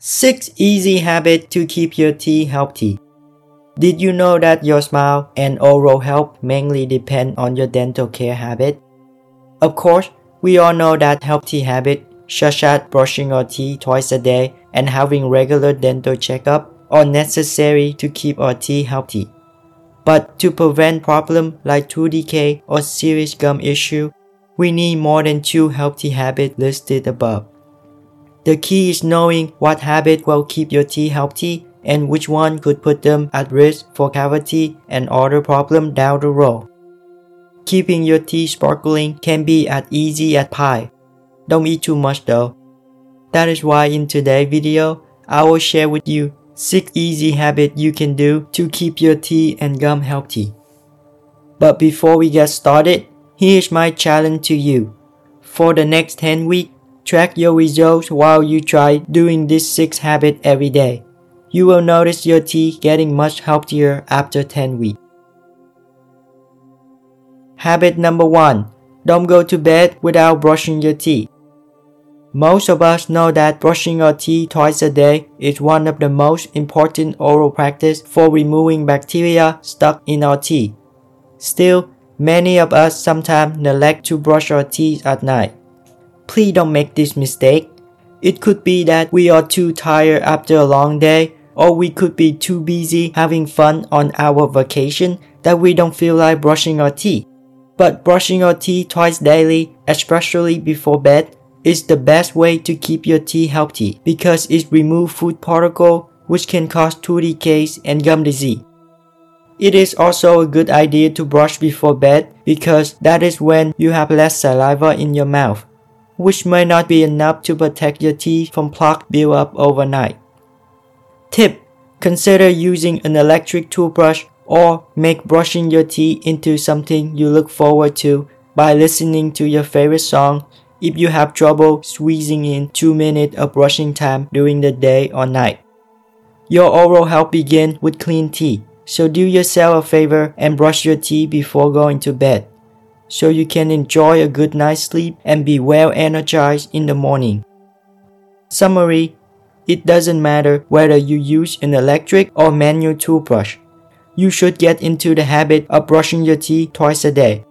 6 easy habits to keep your teeth healthy. Did you know that your smile and oral health mainly depend on your dental care habit? Of course, we all know that healthy habits such as brushing our teeth twice a day and having regular dental checkup are necessary to keep our teeth healthy. But to prevent problems like tooth decay or serious gum issue, we need more than two healthy habits listed above. The key is knowing what habit will keep your teeth healthy and which one could put them at risk for cavity and other problems down the road. Keeping your teeth sparkling can be as easy as pie. Don't eat too much though. That is why in today's video, I will share with you 6 easy habits you can do to keep your teeth and gum healthy. But before we get started, here's my challenge to you. For the next 10 weeks, Track your results while you try doing this 6 habit every day. You will notice your teeth getting much healthier after 10 weeks. Habit number 1. Don't go to bed without brushing your teeth. Most of us know that brushing our teeth twice a day is one of the most important oral practice for removing bacteria stuck in our teeth. Still, many of us sometimes neglect to brush our teeth at night. Please don't make this mistake. It could be that we are too tired after a long day, or we could be too busy having fun on our vacation that we don't feel like brushing our teeth. But brushing your teeth twice daily, especially before bed, is the best way to keep your teeth healthy because it removes food particles which can cause tooth decay and gum disease. It is also a good idea to brush before bed because that is when you have less saliva in your mouth which may not be enough to protect your teeth from plaque buildup overnight. Tip: Consider using an electric toothbrush or make brushing your teeth into something you look forward to by listening to your favorite song if you have trouble squeezing in 2 minutes of brushing time during the day or night. Your oral health begins with clean teeth, so do yourself a favor and brush your teeth before going to bed so you can enjoy a good night's sleep and be well energized in the morning. Summary It doesn't matter whether you use an electric or manual toothbrush. You should get into the habit of brushing your teeth twice a day.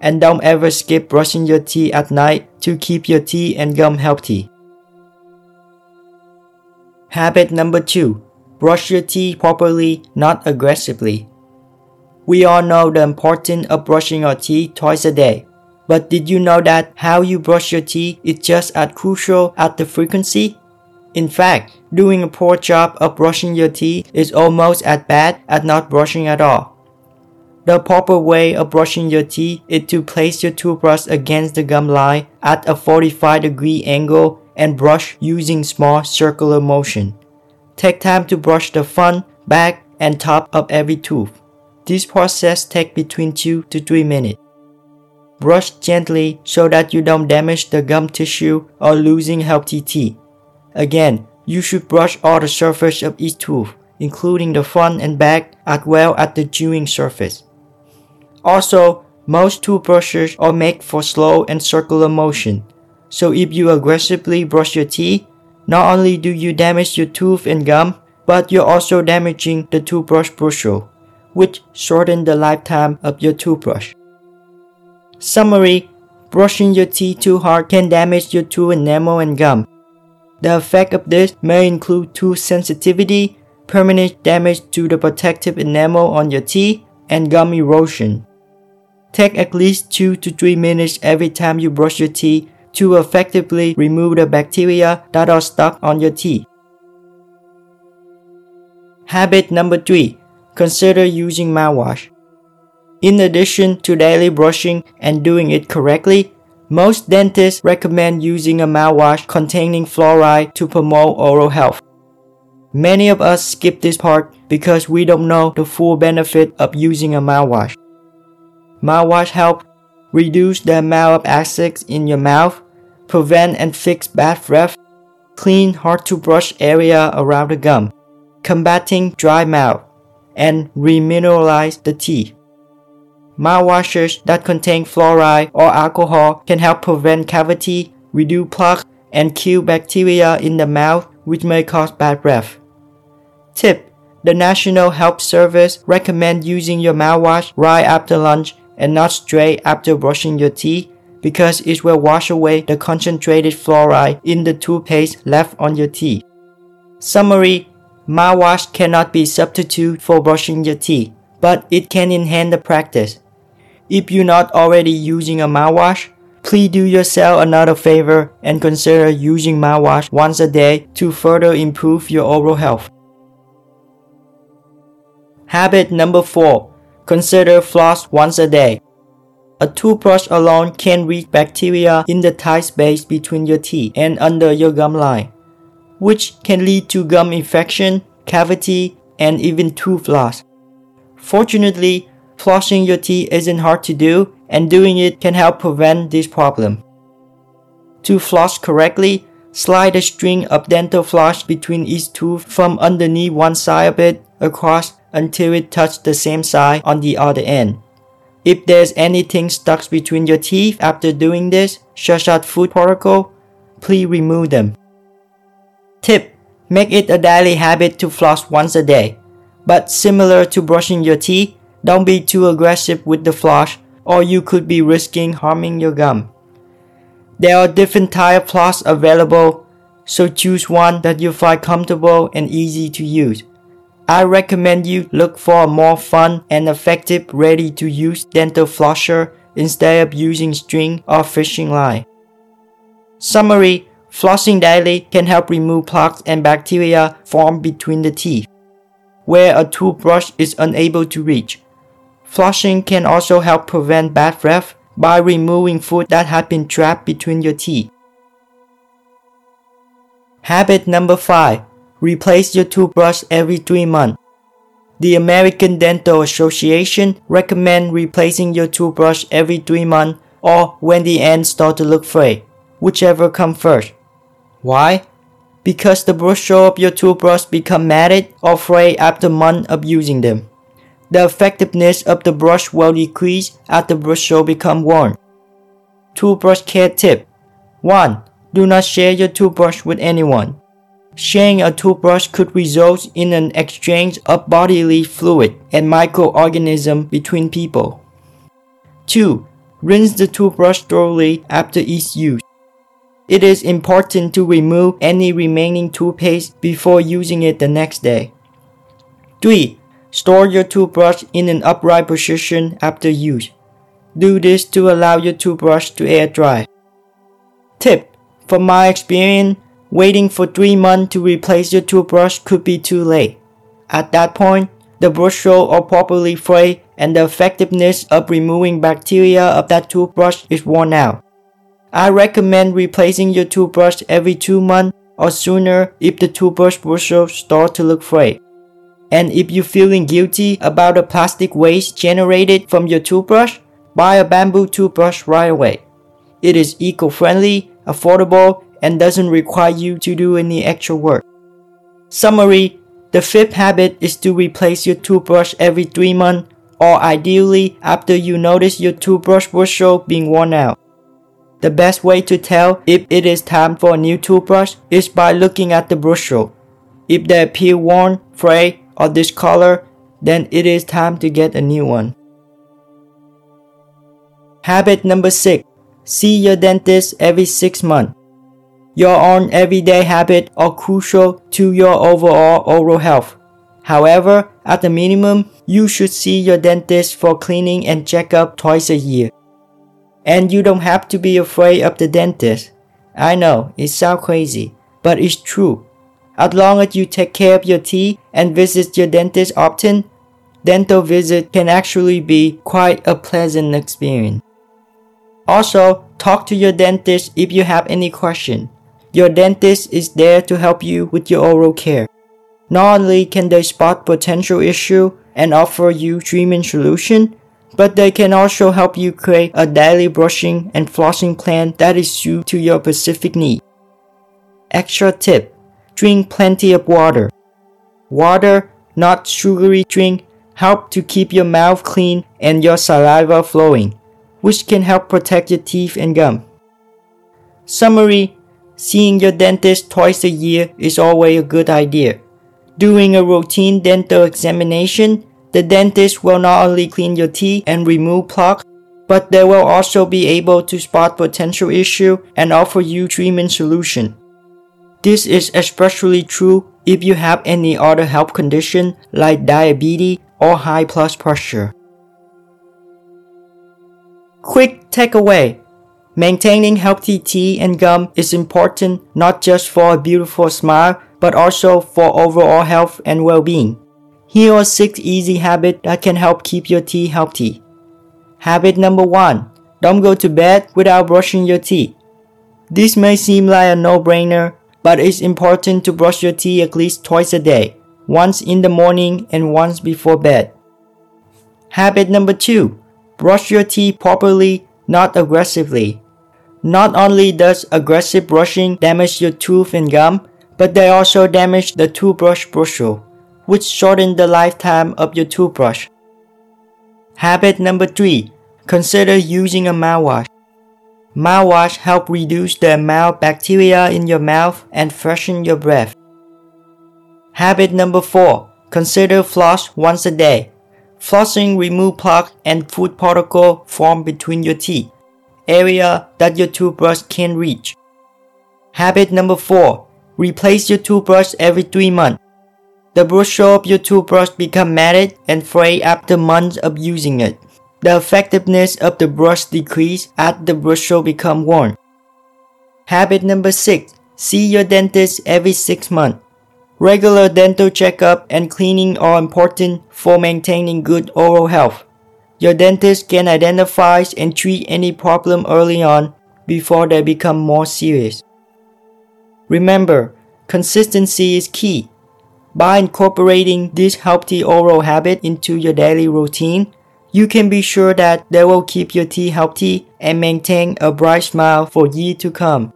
And don't ever skip brushing your teeth at night to keep your teeth and gum healthy. Habit number 2 Brush your teeth properly, not aggressively. We all know the importance of brushing our teeth twice a day. But did you know that how you brush your teeth is just as crucial as the frequency? In fact, doing a poor job of brushing your teeth is almost as bad as not brushing at all. The proper way of brushing your teeth is to place your toothbrush against the gum line at a 45 degree angle and brush using small circular motion. Take time to brush the front, back, and top of every tooth. This process takes between 2 to 3 minutes. Brush gently so that you don't damage the gum tissue or losing healthy teeth. Again, you should brush all the surface of each tooth, including the front and back as well as the chewing surface. Also, most toothbrushes are made for slow and circular motion, so if you aggressively brush your teeth, not only do you damage your tooth and gum, but you're also damaging the toothbrush bristle which shorten the lifetime of your toothbrush. Summary Brushing your teeth too hard can damage your tooth enamel and gum. The effect of this may include tooth sensitivity, permanent damage to the protective enamel on your teeth, and gum erosion. Take at least 2 to 3 minutes every time you brush your teeth to effectively remove the bacteria that are stuck on your teeth. Habit number 3 consider using mouthwash. In addition to daily brushing and doing it correctly, most dentists recommend using a mouthwash containing fluoride to promote oral health. Many of us skip this part because we don't know the full benefit of using a mouthwash. Mouthwash help reduce the amount of acids in your mouth, prevent and fix bad breath, clean hard to brush area around the gum, combating dry mouth and remineralize the teeth. Mouthwashes that contain fluoride or alcohol can help prevent cavity, reduce plaque, and kill bacteria in the mouth which may cause bad breath. Tip The National Health Service recommend using your mouthwash right after lunch and not straight after brushing your teeth because it will wash away the concentrated fluoride in the toothpaste left on your teeth. Summary Mouthwash cannot be substitute for brushing your teeth, but it can enhance the practice. If you're not already using a mouthwash, please do yourself another favor and consider using mouthwash once a day to further improve your oral health. Habit number 4. Consider floss once a day. A toothbrush alone can reach bacteria in the tight space between your teeth and under your gum line, which can lead to gum infection, cavity, and even tooth loss. Fortunately, flossing your teeth isn't hard to do, and doing it can help prevent this problem. To floss correctly, slide a string of dental floss between each tooth from underneath one side of it across until it touches the same side on the other end. If there's anything stuck between your teeth after doing this, such as food particle, please remove them. Tip Make it a daily habit to floss once a day. But similar to brushing your teeth, don't be too aggressive with the floss or you could be risking harming your gum. There are different type of floss available, so choose one that you find comfortable and easy to use. I recommend you look for a more fun and effective ready to use dental flosser instead of using string or fishing line. Summary Flossing daily can help remove plaques and bacteria formed between the teeth, where a toothbrush is unable to reach. Flossing can also help prevent bad breath by removing food that had been trapped between your teeth. Habit number 5 Replace your toothbrush every 3 months. The American Dental Association recommend replacing your toothbrush every 3 months or when the ends start to look frayed, whichever comes first. Why? Because the bristle of your toothbrush become matted or frayed after months of using them. The effectiveness of the brush will decrease as the bristle become worn. Toothbrush care tip 1. Do not share your toothbrush with anyone. Sharing a toothbrush could result in an exchange of bodily fluid and microorganisms between people. 2. Rinse the toothbrush thoroughly after each use. It is important to remove any remaining toothpaste before using it the next day. 3. Store your toothbrush in an upright position after use. Do this to allow your toothbrush to air dry. Tip From my experience, Waiting for 3 months to replace your toothbrush could be too late. At that point, the bristle are properly frayed and the effectiveness of removing bacteria of that toothbrush is worn out. I recommend replacing your toothbrush every 2 months or sooner if the toothbrush bristle start to look frayed. And if you're feeling guilty about the plastic waste generated from your toothbrush, buy a bamboo toothbrush right away. It is eco-friendly, affordable, and doesn't require you to do any extra work. Summary The fifth habit is to replace your toothbrush every 3 months or ideally after you notice your toothbrush bristle being worn out. The best way to tell if it is time for a new toothbrush is by looking at the bristle. If they appear worn, frayed, or discolored, then it is time to get a new one. Habit number 6. See your dentist every 6 months. Your own everyday habits are crucial to your overall oral health. However, at the minimum, you should see your dentist for cleaning and checkup twice a year. And you don't have to be afraid of the dentist. I know, it sounds crazy, but it's true. As long as you take care of your teeth and visit your dentist often, dental visit can actually be quite a pleasant experience. Also, talk to your dentist if you have any question. Your dentist is there to help you with your oral care. Not only can they spot potential issue and offer you treatment solution, but they can also help you create a daily brushing and flossing plan that is suited to your specific need. Extra tip: drink plenty of water. Water, not sugary drink, help to keep your mouth clean and your saliva flowing, which can help protect your teeth and gum. Summary seeing your dentist twice a year is always a good idea. Doing a routine dental examination, the dentist will not only clean your teeth and remove plaque, but they will also be able to spot potential issue and offer you treatment solution. This is especially true if you have any other health condition like diabetes or high blood pressure. Quick takeaway. Maintaining healthy teeth and gum is important not just for a beautiful smile, but also for overall health and well-being. Here are 6 easy habits that can help keep your teeth healthy. Habit number 1. Don't go to bed without brushing your teeth. This may seem like a no-brainer, but it's important to brush your teeth at least twice a day, once in the morning and once before bed. Habit number 2. Brush your teeth properly, not aggressively. Not only does aggressive brushing damage your tooth and gum, but they also damage the toothbrush bristle, which shorten the lifetime of your toothbrush. Habit number 3. Consider using a mouthwash. Mouthwash help reduce the amount of bacteria in your mouth and freshen your breath. Habit number 4. Consider floss once a day. Flossing remove plaque and food particle formed between your teeth, area that your toothbrush can reach. Habit number 4. Replace your toothbrush every 3 months. The bristle of your toothbrush become matted and frayed after months of using it. The effectiveness of the brush decrease as the bristle become worn. Habit number 6. See your dentist every 6 months. Regular dental checkup and cleaning are important for maintaining good oral health. Your dentist can identify and treat any problem early on before they become more serious. Remember, consistency is key. By incorporating this healthy oral habit into your daily routine, you can be sure that they will keep your teeth healthy and maintain a bright smile for years to come.